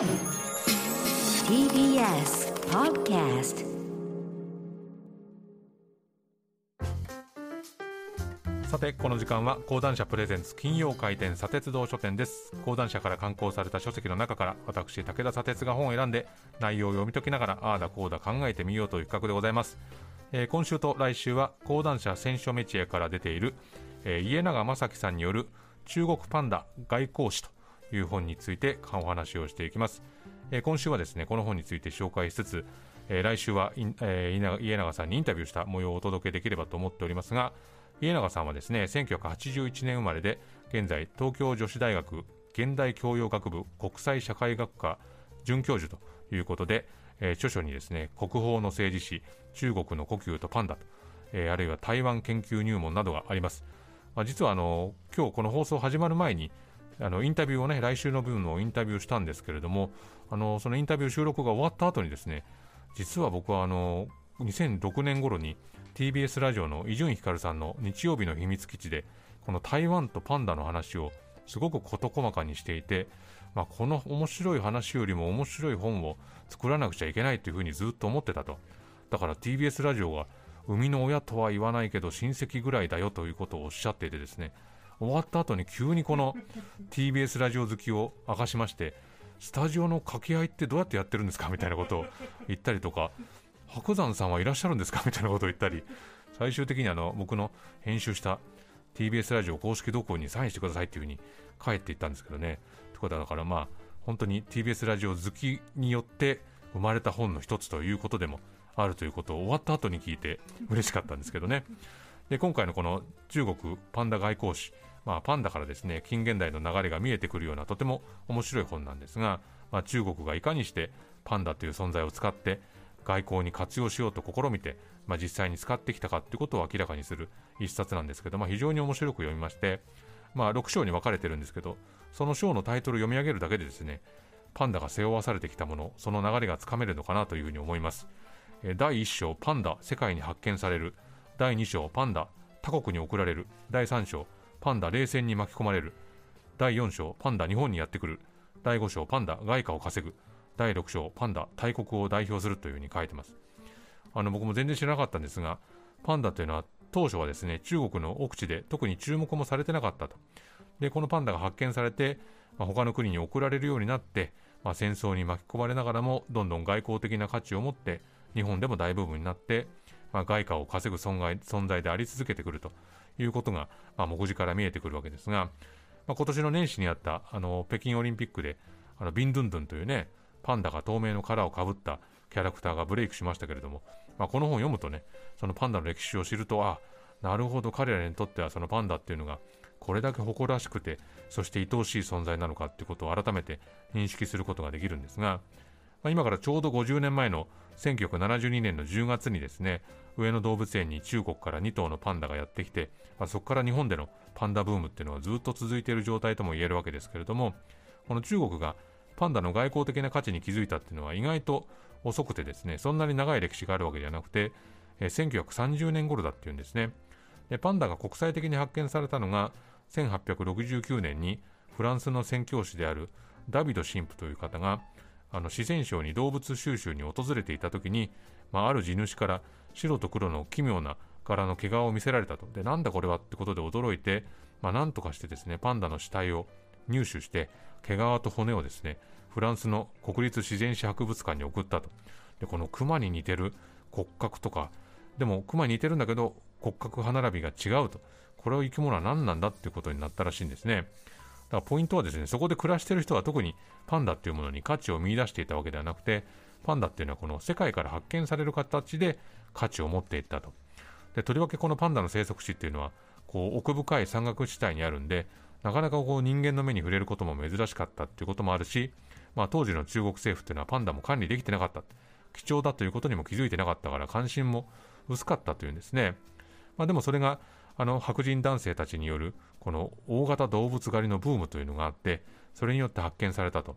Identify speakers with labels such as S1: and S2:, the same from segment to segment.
S1: TBS Podcast さてこの時間は講談社プレゼンツ金曜回転砂鉄道書店です。講談社から刊行された書籍の中から私武田砂鉄が本を選んで内容を読み解きながらああだこうだ考えてみようという企画でございます、えー、今週と来週は講談社選書メチエから出ている、えー、家永正樹さんによる中国パンダ外交史という本についてお話をしていきます、えー、今週はですねこの本について紹介しつつ、え来週は、え家永さんにインタビューした模様をお届けできればと思っておりますが家永さんはですね1981年生まれで現在東京女子大学現代教養学部国際社会学科准教授ということで、えー、著書にですね国宝の政治史中国の故宮とパンダと、えー、あるいは台湾研究入門などがあります、まあ、実はあの今日この放送始まる前にあのインタビューをね来週の分のインタビューしたんですけれどもあのそのインタビュー収録が終わった後にですね実は僕はあの2006年頃に TBS ラジオの伊集院光さんの日曜日の秘密基地でこの台湾とパンダの話をすごく事細かにしていて、まあ、この面白い話よりも面白い本を作らなくちゃいけないというふうにずっと思ってたと。だから TBS ラジオが生みの親とは言わないけど親戚ぐらいだよということをおっしゃっていてですね終わった後に急にこの TBS ラジオ好きを明かしましてスタジオの掛け合いってどうやってやってるんですか？みたいなことを言ったりとか白山さんはいらっしゃるんですか？みたいなことを言ったり最終的にあの僕の編集した TBS ラジオ公式動向にサインしてくださいっていうふうに帰っていったんですけどね。ということだからまあ本当に TBS ラジオ好きによって生まれた本の一つということでもあるということを終わった後に聞いて嬉しかったんですけどね。で今回のこの中国パンダ外交史まあ、パンダからですね近現代の流れが見えてくるようなとても面白い本なんですが、まあ、中国がいかにしてパンダという存在を使って外交に活用しようと試みて、まあ、実際に使ってきたかということを明らかにする一冊なんですけど、まあ、非常に面白く読みまして、まあ、6章に分かれてるんですけどその章のタイトルを読み上げるだけでですねパンダが背負わされてきたものその流れがつかめるのかなというふうに思います。第1章パンダ世界に発見される。第2章パンダ他国に送られる。第3章パンダ冷戦に巻き込まれる。第4章パンダ日本にやってくる。第5章パンダ外貨を稼ぐ。第6章パンダ大国を代表するというふうに書いてます。あの僕も全然知らなかったんですがパンダというのは当初はですね中国の奥地で特に注目もされてなかったと。でこのパンダが発見されて、まあ、他の国に送られるようになって、まあ、戦争に巻き込まれながらもどんどん外交的な価値を持って日本でも大部分になって、まあ、外貨を稼ぐ損害存在であり続けてくるということが、まあ、目次から見えてくるわけですが、まあ、今年の年始にあったあの北京オリンピックであのビンドゥンドゥンというねパンダが透明の殻をかぶったキャラクターがブレイクしましたけれども、まあ、この本を読むとね、そのパンダの歴史を知ると、あ、なるほど彼らにとってはそのパンダっていうのがこれだけ誇らしくて、そして愛おしい存在なのかっていうことを改めて認識することができるんですが、まあ、今からちょうど50年前の1972年の10月にですね、上野動物園に中国から2頭のパンダがやってきて、まあ、そこから日本でのパンダブームっていうのはずっと続いている状態とも言えるわけですけれども、この中国がパンダの外交的な価値に気づいたっていうのは意外と遅くてですね、そんなに長い歴史があるわけではなくて、えー、1930年頃だっていうんですねで。パンダが国際的に発見されたのが1869年にフランスの宣教師であるダビド神父という方があの四川省に動物収集に訪れていた時に、まあ、ある地主から白と黒の奇妙な柄の毛皮を見せられたと。でなんだこれはってことで驚いて、まあ、なんとかしてですねパンダの死体を入手して毛皮と骨をですねフランスの国立自然史博物館に送ったと。でこの熊に似てる骨格とかでも熊に似てるんだけど骨格歯並びが違うと。これを生き物は何なんだっていうことになったらしいんですね。からポイントはですねそこで暮らしている人は特にパンダっていうものに価値を見出していたわけではなくてパンダっていうのはこの世界から発見される形で価値を持っていったと。でとりわけこのパンダの生息地っていうのはこう奥深い山岳地帯にあるんでなかなかこう人間の目に触れることも珍しかったっていうこともあるし、まあ、当時の中国政府っていうのはパンダも管理できてなかった。貴重だということにも気づいてなかったから関心も薄かったというんですね、まあ、でもそれがあの白人男性たちによるこの大型動物狩りのブームというのがあってそれによって発見されたと。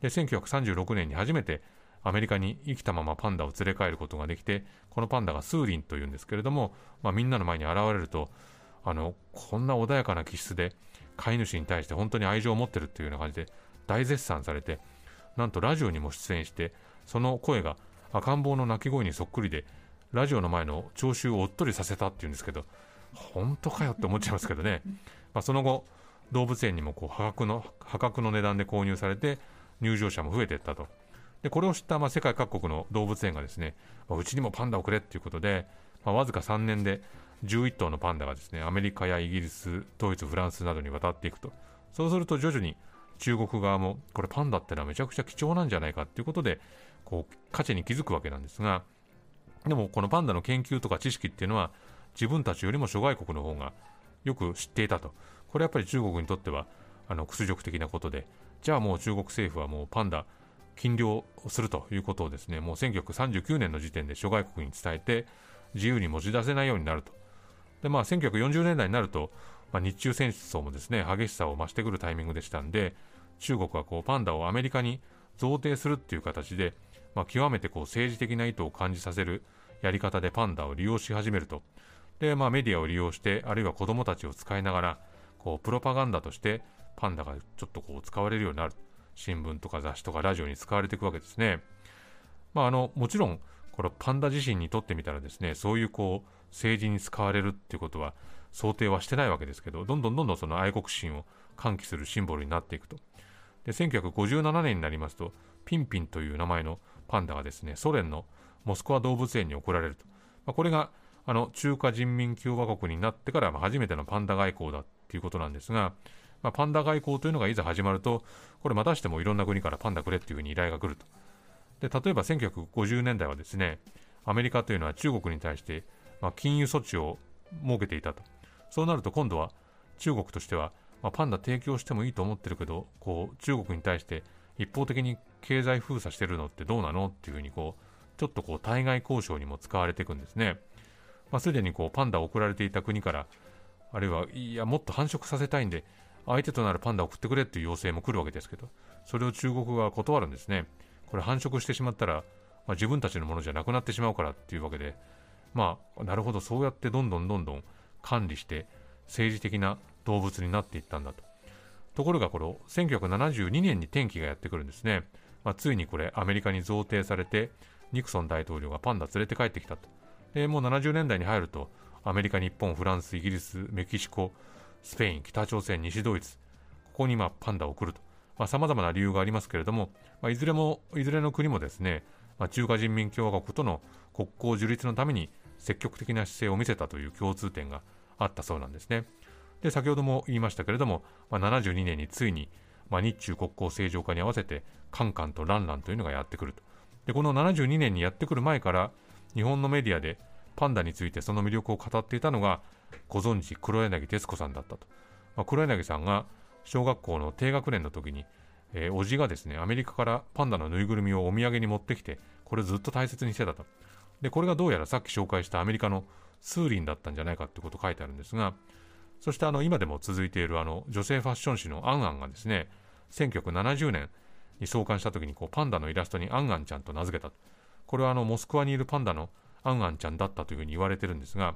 S1: で1936年に初めてアメリカに生きたままパンダを連れ帰ることができてこのパンダがスーリンというんですけれども、まあ、みんなの前に現れるとあのこんな穏やかな気質で飼い主に対して本当に愛情を持ってるっていうような感じで大絶賛されてなんとラジオにも出演してその声が赤ん坊の鳴き声にそっくりでラジオの前の聴衆をおっとりさせたっていうんですけど本当かよって思っちゃいますけどね、まあ、その後動物園にもこう破格の破格の値段で購入されて入場者も増えていったと。でこれを知ったまあ世界各国の動物園がですね、まあ、うちにもパンダをくれっていうことで、まあ、わずか3年で11頭のパンダがですねアメリカやイギリスドイツフランスなどに渡っていくと。そうすると徐々に中国側もこれパンダってのはめちゃくちゃ貴重なんじゃないかっていうことでこう価値に気づくわけなんですがでもこのパンダの研究とか知識っていうのは自分たちよりも諸外国の方がよく知っていたと。これやっぱり中国にとってはあの屈辱的なことでじゃあもう中国政府はもうパンダ禁漁するということをですねもう1939年の時点で諸外国に伝えて自由に持ち出せないようになると。でまあ1940年代になるとまあ、日中戦争もですね激しさを増してくるタイミングでしたんで中国はこうパンダをアメリカに贈呈するっていう形で、まあ、極めてこう政治的な意図を感じさせるやり方でパンダを利用し始めると。で、まあ、メディアを利用してあるいは子どもたちを使いながらこうプロパガンダとしてパンダがちょっとこう使われるようになる新聞とか雑誌とかラジオに使われていくわけですね。まあ、あのもちろんこのパンダ自身にとってみたらですねそういうこう政治に使われるっていうことは想定はしてないわけですけど、どんどんどんどんその愛国心を喚起するシンボルになっていくと。で、1957年になりますと、ピンピンという名前のパンダがですね、ソ連のモスクワ動物園に送られると。まあ、これが、あの、中華人民共和国になってから、初めてのパンダ外交だっていうことなんですが、まあ、パンダ外交というのがいざ始まると、これまたしてもいろんな国からパンダくれっていうふうに依頼が来ると。で、例えば1950年代はですね、アメリカというのは中国に対して、まあ、禁輸措置を設けていたと。そうなると今度は中国としては、まあ、パンダ提供してもいいと思ってるけどこう中国に対して一方的に経済封鎖してるのってどうなのっていうふうにこうちょっとこう対外交渉にも使われていくんですね。まあ、すでにこうパンダを送られていた国からあるいはいやもっと繁殖させたいんで相手となるパンダを送ってくれっていう要請も来るわけですけどそれを中国が断るんですね。これ繁殖してしまったら、まあ、自分たちのものじゃなくなってしまうからっていうわけでまあなるほどそうやってどんどんどんどん管理して政治的な動物になっていったんだと。ところがこの1972年に転機がやってくるんですね。まあ、ついにこれアメリカに贈呈されてニクソン大統領がパンダ連れて帰ってきたと。でもう70年代に入るとアメリカ、日本、フランス、イギリス、メキシコ、スペイン、北朝鮮、西ドイツ、ここにまパンダを送ると。さまざ、まな理由がありますけれども、まあ、いずれも、いずれの国もですね、まあ、中華人民共和国との国交樹立のために積極的な姿勢を見せたという共通点があったそうなんですね。で先ほども言いましたけれども、まあ、72年についに、まあ、日中国交正常化に合わせてカンカンとランランというのがやってくるとでこの72年にやってくる前から日本のメディアでパンダについてその魅力を語っていたのがご存知黒柳徹子さんだったと、まあ、黒柳さんが小学校の低学年の時に、えー、おじがですねアメリカからパンダのぬいぐるみをお土産に持ってきてこれずっと大切にしてたとでこれがどうやらさっき紹介したアメリカのスーリンだったんじゃないかってこと書いてあるんですが、そしてあの今でも続いているあの女性ファッション誌のアンアンがですね、1970年に創刊した時にこうパンダのイラストにアンアンちゃんと名付けたと。これはあのモスクワにいるパンダのアンアンちゃんだったというふうに言われてるんですが、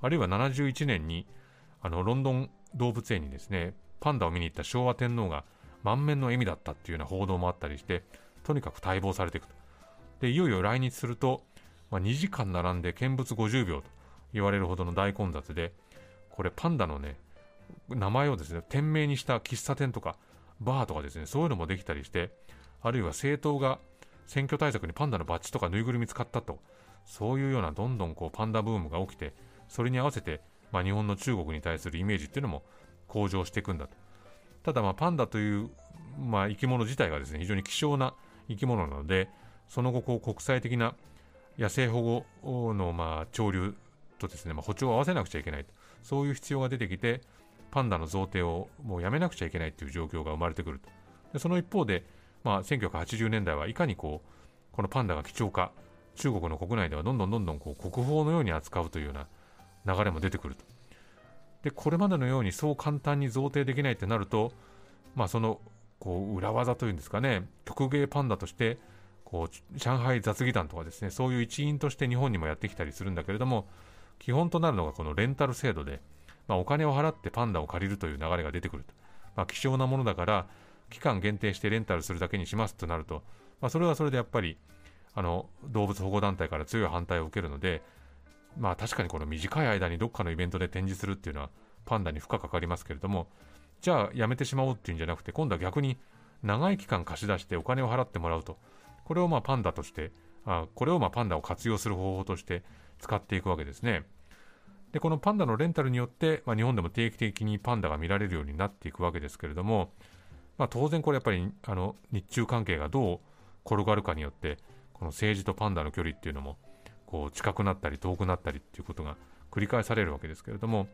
S1: あるいは71年にあのロンドン動物園にですね、パンダを見に行った昭和天皇が満面の笑みだったっていうような報道もあったりして、とにかく待望されていくと。で、いよいよ来日すると、まあ、2時間並んで見物50秒と言われるほどの大混雑で、これパンダのね、名前をですね、店名にした喫茶店とか、バーとかですね、そういうのもできたりして、あるいは政党が選挙対策にパンダのバッジとかぬいぐるみ使ったと、そういうようなどんどんこうパンダブームが起きて、それに合わせて、まあ、日本の中国に対するイメージっていうのも向上していくんだと。ただまあパンダという、まあ、生き物自体がですね、非常に希少な生き物なので、その後こう国際的な野生保護のまあ潮流とですね、まあ、歩調を合わせなくちゃいけないと、そういう必要が出てきて、パンダの贈呈をもうやめなくちゃいけないという状況が生まれてくると。でその一方で、まあ、1980年代はいかにこう、このパンダが貴重か、中国の国内ではどんどんどんどんこう国宝のように扱うというような流れも出てくると。で、これまでのようにそう簡単に贈呈できないってなると、まあ、そのこう裏技というんですかね、曲芸パンダとしてこう上海雑技団とかですねそういう一員として日本にもやってきたりするんだけれども基本となるのがこのレンタル制度で、まあ、お金を払ってパンダを借りるという流れが出てくると、まあ、希少なものだから期間限定してレンタルするだけにしますとなると、まあ、それはそれでやっぱりあの動物保護団体から強い反対を受けるので、まあ、確かにこの短い間にどっかのイベントで展示するっていうのはパンダに負荷かかりますけれどもじゃあやめてしまおうっていうんじゃなくて今度は逆に長い期間貸し出してお金を払ってもらうとこれをまあパンダとしてあこれをまあパンダを活用する方法として使っていくわけですね。でこのパンダのレンタルによって、まあ、日本でも定期的にパンダが見られるようになっていくわけですけれども、まあ、当然これやっぱりあの日中関係がどう転がるかによってこの政治とパンダの距離っていうのもこう近くなったり遠くなったりっていうことが繰り返されるわけですけれども、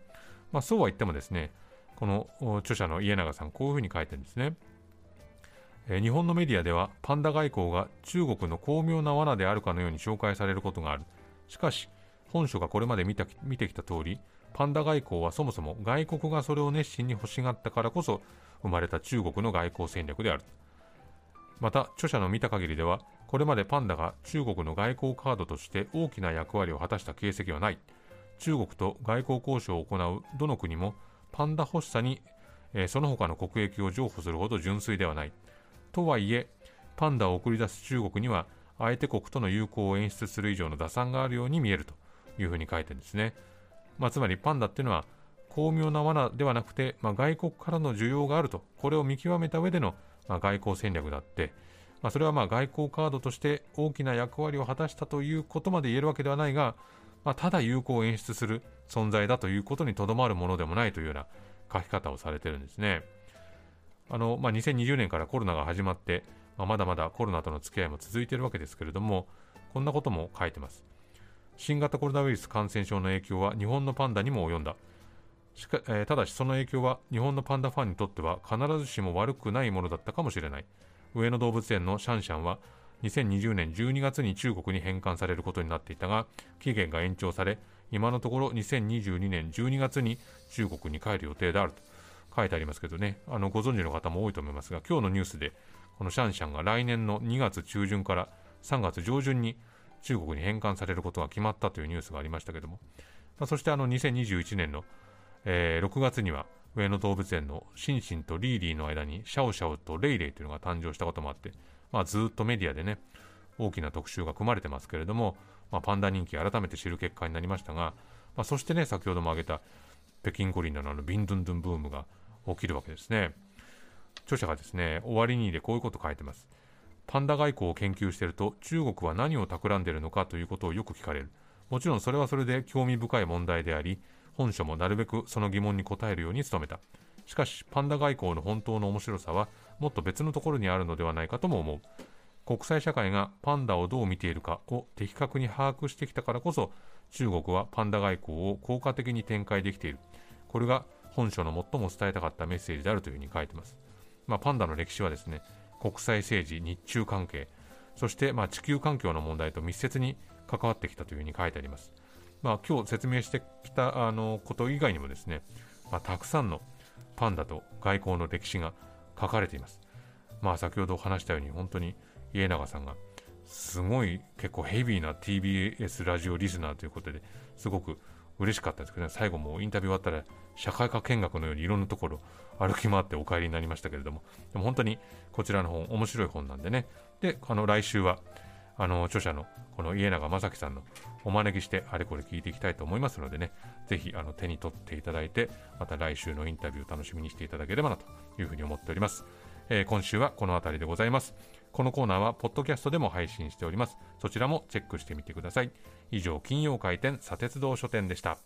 S1: まあ、そうは言ってもですねこの著者の家永さんこういうふうに書いてるんですね、日本のメディアではパンダ外交が中国の巧妙な罠であるかのように紹介されることがある。しかし本書がこれまで見た見てきた通りパンダ外交はそもそも外国がそれを熱心に欲しがったからこそ生まれた中国の外交戦略である。また著者の見た限りではこれまでパンダが中国の外交カードとして大きな役割を果たした形跡はない。中国と外交交渉を行うどの国もパンダ欲しさに、えー、その他の国益を譲歩するほど純粋ではない。とはいえパンダを送り出す中国には相手国との友好を演出する以上の打算があるように見えるというふうに書いてるんですね、まあ、つまりパンダっていうのは巧妙な罠ではなくて、まあ、外国からの需要があるとこれを見極めた上での、まあ、外交戦略だって、まあ、それはまあ外交カードとして大きな役割を果たしたということまで言えるわけではないが、まあ、ただ友好を演出する存在だということにとどまるものでもないというような書き方をされてるんですね。あのまあ、2020年からコロナが始まって、まあ、まだまだコロナとの付き合いも続いているわけですけれども、こんなことも書いてます。新型コロナウイルス感染症の影響は日本のパンダにも及んだ。しかえー、ただしその影響は日本のパンダファンにとっては必ずしも悪くないものだったかもしれない。上野動物園のシャンシャンは2020年12月に中国に返還されることになっていたが、期限が延長され、今のところ2022年12月に中国に帰る予定であると書いてありますけどね、あのご存知の方も多いと思いますが、今日のニュースで、このシャンシャンが来年の2月中旬から3月上旬に中国に返還されることが決まったというニュースがありましたけども、まあ、そしてあの2021年の、えー、6月には上野動物園のシンシンとリーリーの間にシャオシャオとレイレイというのが誕生したこともあって、まあ、ずっとメディアでね、大きな特集が組まれてますけれども、まあ、パンダ人気改めて知る結果になりましたが、まあ、そしてね、先ほども挙げた北京五輪のあのビンドゥンドゥンブームが起きるわけですね。著者がですね、終わりにでこういうこと書いてます。パンダ外交を研究していると、中国は何を企んでいるのかということをよく聞かれる。もちろんそれはそれで興味深い問題であり、本書もなるべくその疑問に答えるように努めた。しかし、パンダ外交の本当の面白さは、もっと別のところにあるのではないかとも思う。国際社会がパンダをどう見ているかを的確に把握してきたからこそ、中国はパンダ外交を効果的に展開できている。これが本書の最も伝えたかったメッセージであるというふうに書いてます。まあ、パンダの歴史はですね、国際政治、日中関係、そしてま地球環境の問題と密接に関わってきたというふうに書いてあります。まあ、今日説明してきたあのこと以外にもですね、まあ、たくさんのパンダと外交の歴史が書かれています。まあ、先ほど話したように本当に家永さんがすごい結構ヘビーな TBS ラジオリスナーということですごく嬉しかったですけどね、最後もインタビュー終わったら社会科見学のようにいろんなところ歩き回ってお帰りになりましたけれども、でも本当にこちらの本面白い本なんでね、で、あの来週はあの著者のこの家永正樹さんのお招きしてあれこれ聞いていきたいと思いますのでね、ぜひあの手に取っていただいて、また来週のインタビューを楽しみにしていただければなというふうに思っております。えー、今週はこの辺りでございます。このコーナーはポッドキャストでも配信しております。そちらもチェックしてみてください。以上、金曜開店、砂鉄道書店でした。